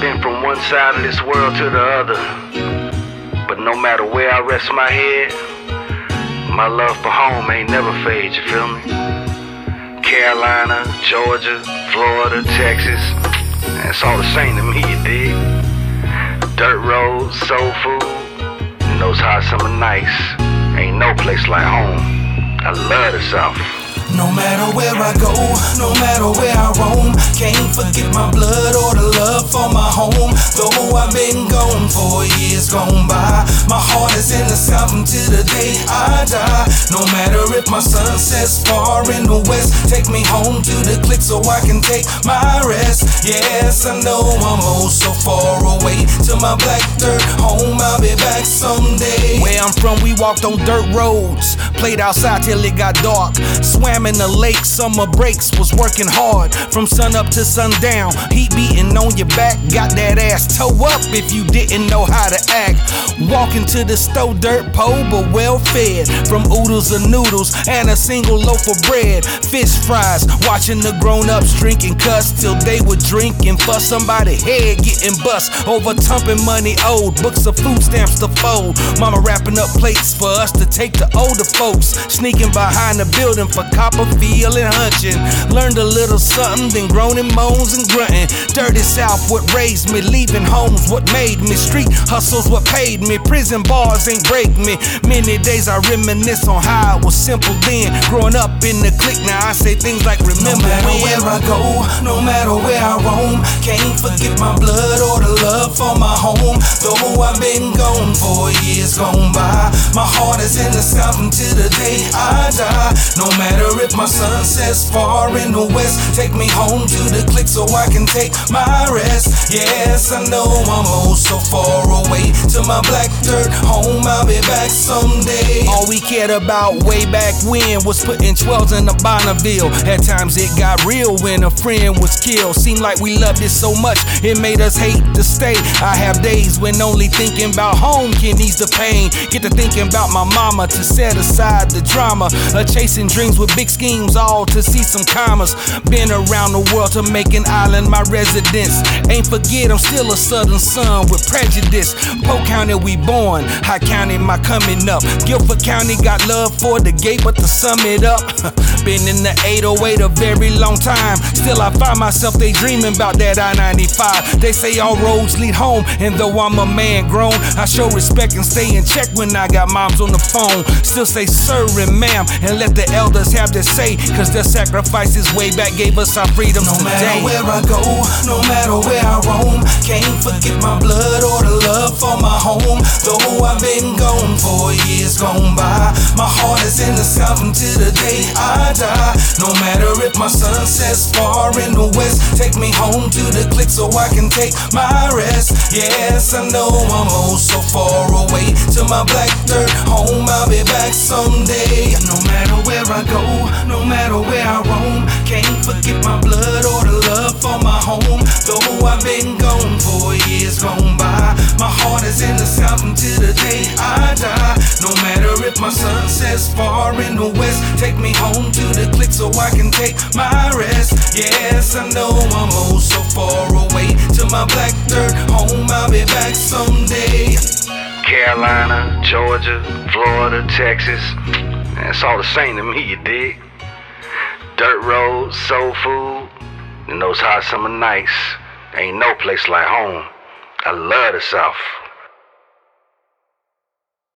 Been from one side of this world to the other. But no matter where I rest my head, my love for home ain't never fade, you feel me? Carolina, Georgia, Florida, Texas, it's all the same to me, you dig? Dirt roads, soul food, and those hot summer nights, ain't no place like home. I love the South. No matter where I go, no matter where I roam, can't forget my blood or the love for my home. Though I've been gone for years gone by, my heart is in the south until the day I die. No matter if my sun sets far in the west, take me home to the click so I can take my rest. Yes, I know I'm oh so far away to my black dirt home. I'll be back someday. Where I'm from, we walked on dirt roads, played outside till it got dark, swam in the lake, summer breaks, was working hard from sun up to sundown. Heat beating on your back, got that ass toe up if you didn't know how to act. Walking to the store, dirt pole, but well fed from oodles of noodles and a single loaf of bread. Fish fries, watching the grown ups drinking cuss till they drink and fuss somebody head getting bust over tumping money old. Books of food stamps to fold. Mama wrapping up plates for us to take to older folks. Sneaking behind the building for copper feeling hunching. Learned a little something, then groaning moans and grunting. Dirty South, what raised me, leaving homes, what made me. Street hustles, what paid me. Prison bars ain't break me. Many days I reminisce on how I was simple then. Growing up in the clique, now I say things like remember No matter when. where I go, no matter where I roam, can't forget my blood love for my home. Though I've been gone for years gone by, my heart is in the south until the day I die. No matter if my sun sets far in the west, take me home to the click so I can take my rest. Yes, I know I'm oh so far away to my black dirt home. I'll be back someday. All we cared about way back when was putting 12s in the Bonneville. At times it got real when a friend was killed. Seemed like we loved it so much, it made us hate to stay. I have days when only thinking about home can ease the pain. Get to thinking about my mama to set aside the drama. Uh, chasing dreams with big schemes, all to see some commas. Been around the world to make an island my residence. Ain't forget, I'm still a southern son with prejudice. Polk County, we born. High County, my coming up. Guilford County got love for the gate, but to sum it up, been in the 808 a very long time. Still, I find myself daydreaming about that I 95. They say all roads lead home, and though I'm a man grown, I show respect and stay in check when I got moms on the phone. Still say sir and ma'am, and let the elders have their say, cause their sacrifices way back gave us our freedoms No matter today. where I go, no matter where I roam, can't forget my blood or the love for my home. Though I've been gone for years gone by, my heart is in the south until the day I die. No matter if my sun sets far in the west, take me home to the click so I can take my rest. Yes, I know I'm oh so far away to my black dirt home. I'll be back someday. No matter where I go, no matter where I roam, can't forget my blood or the love for my home. Though I've been gone for years gone by, my heart is in the south until the day I die. No matter if my sun sets far in the west, take me home to the click so I can take my rest. Yes, I know I'm oh so far away to my black dirt home. I'll be back someday. Carolina, Georgia, Florida, Texas, it's all the same to me, you dig? Dirt roads, soul food, and those hot summer nights, ain't no place like home. I love the South.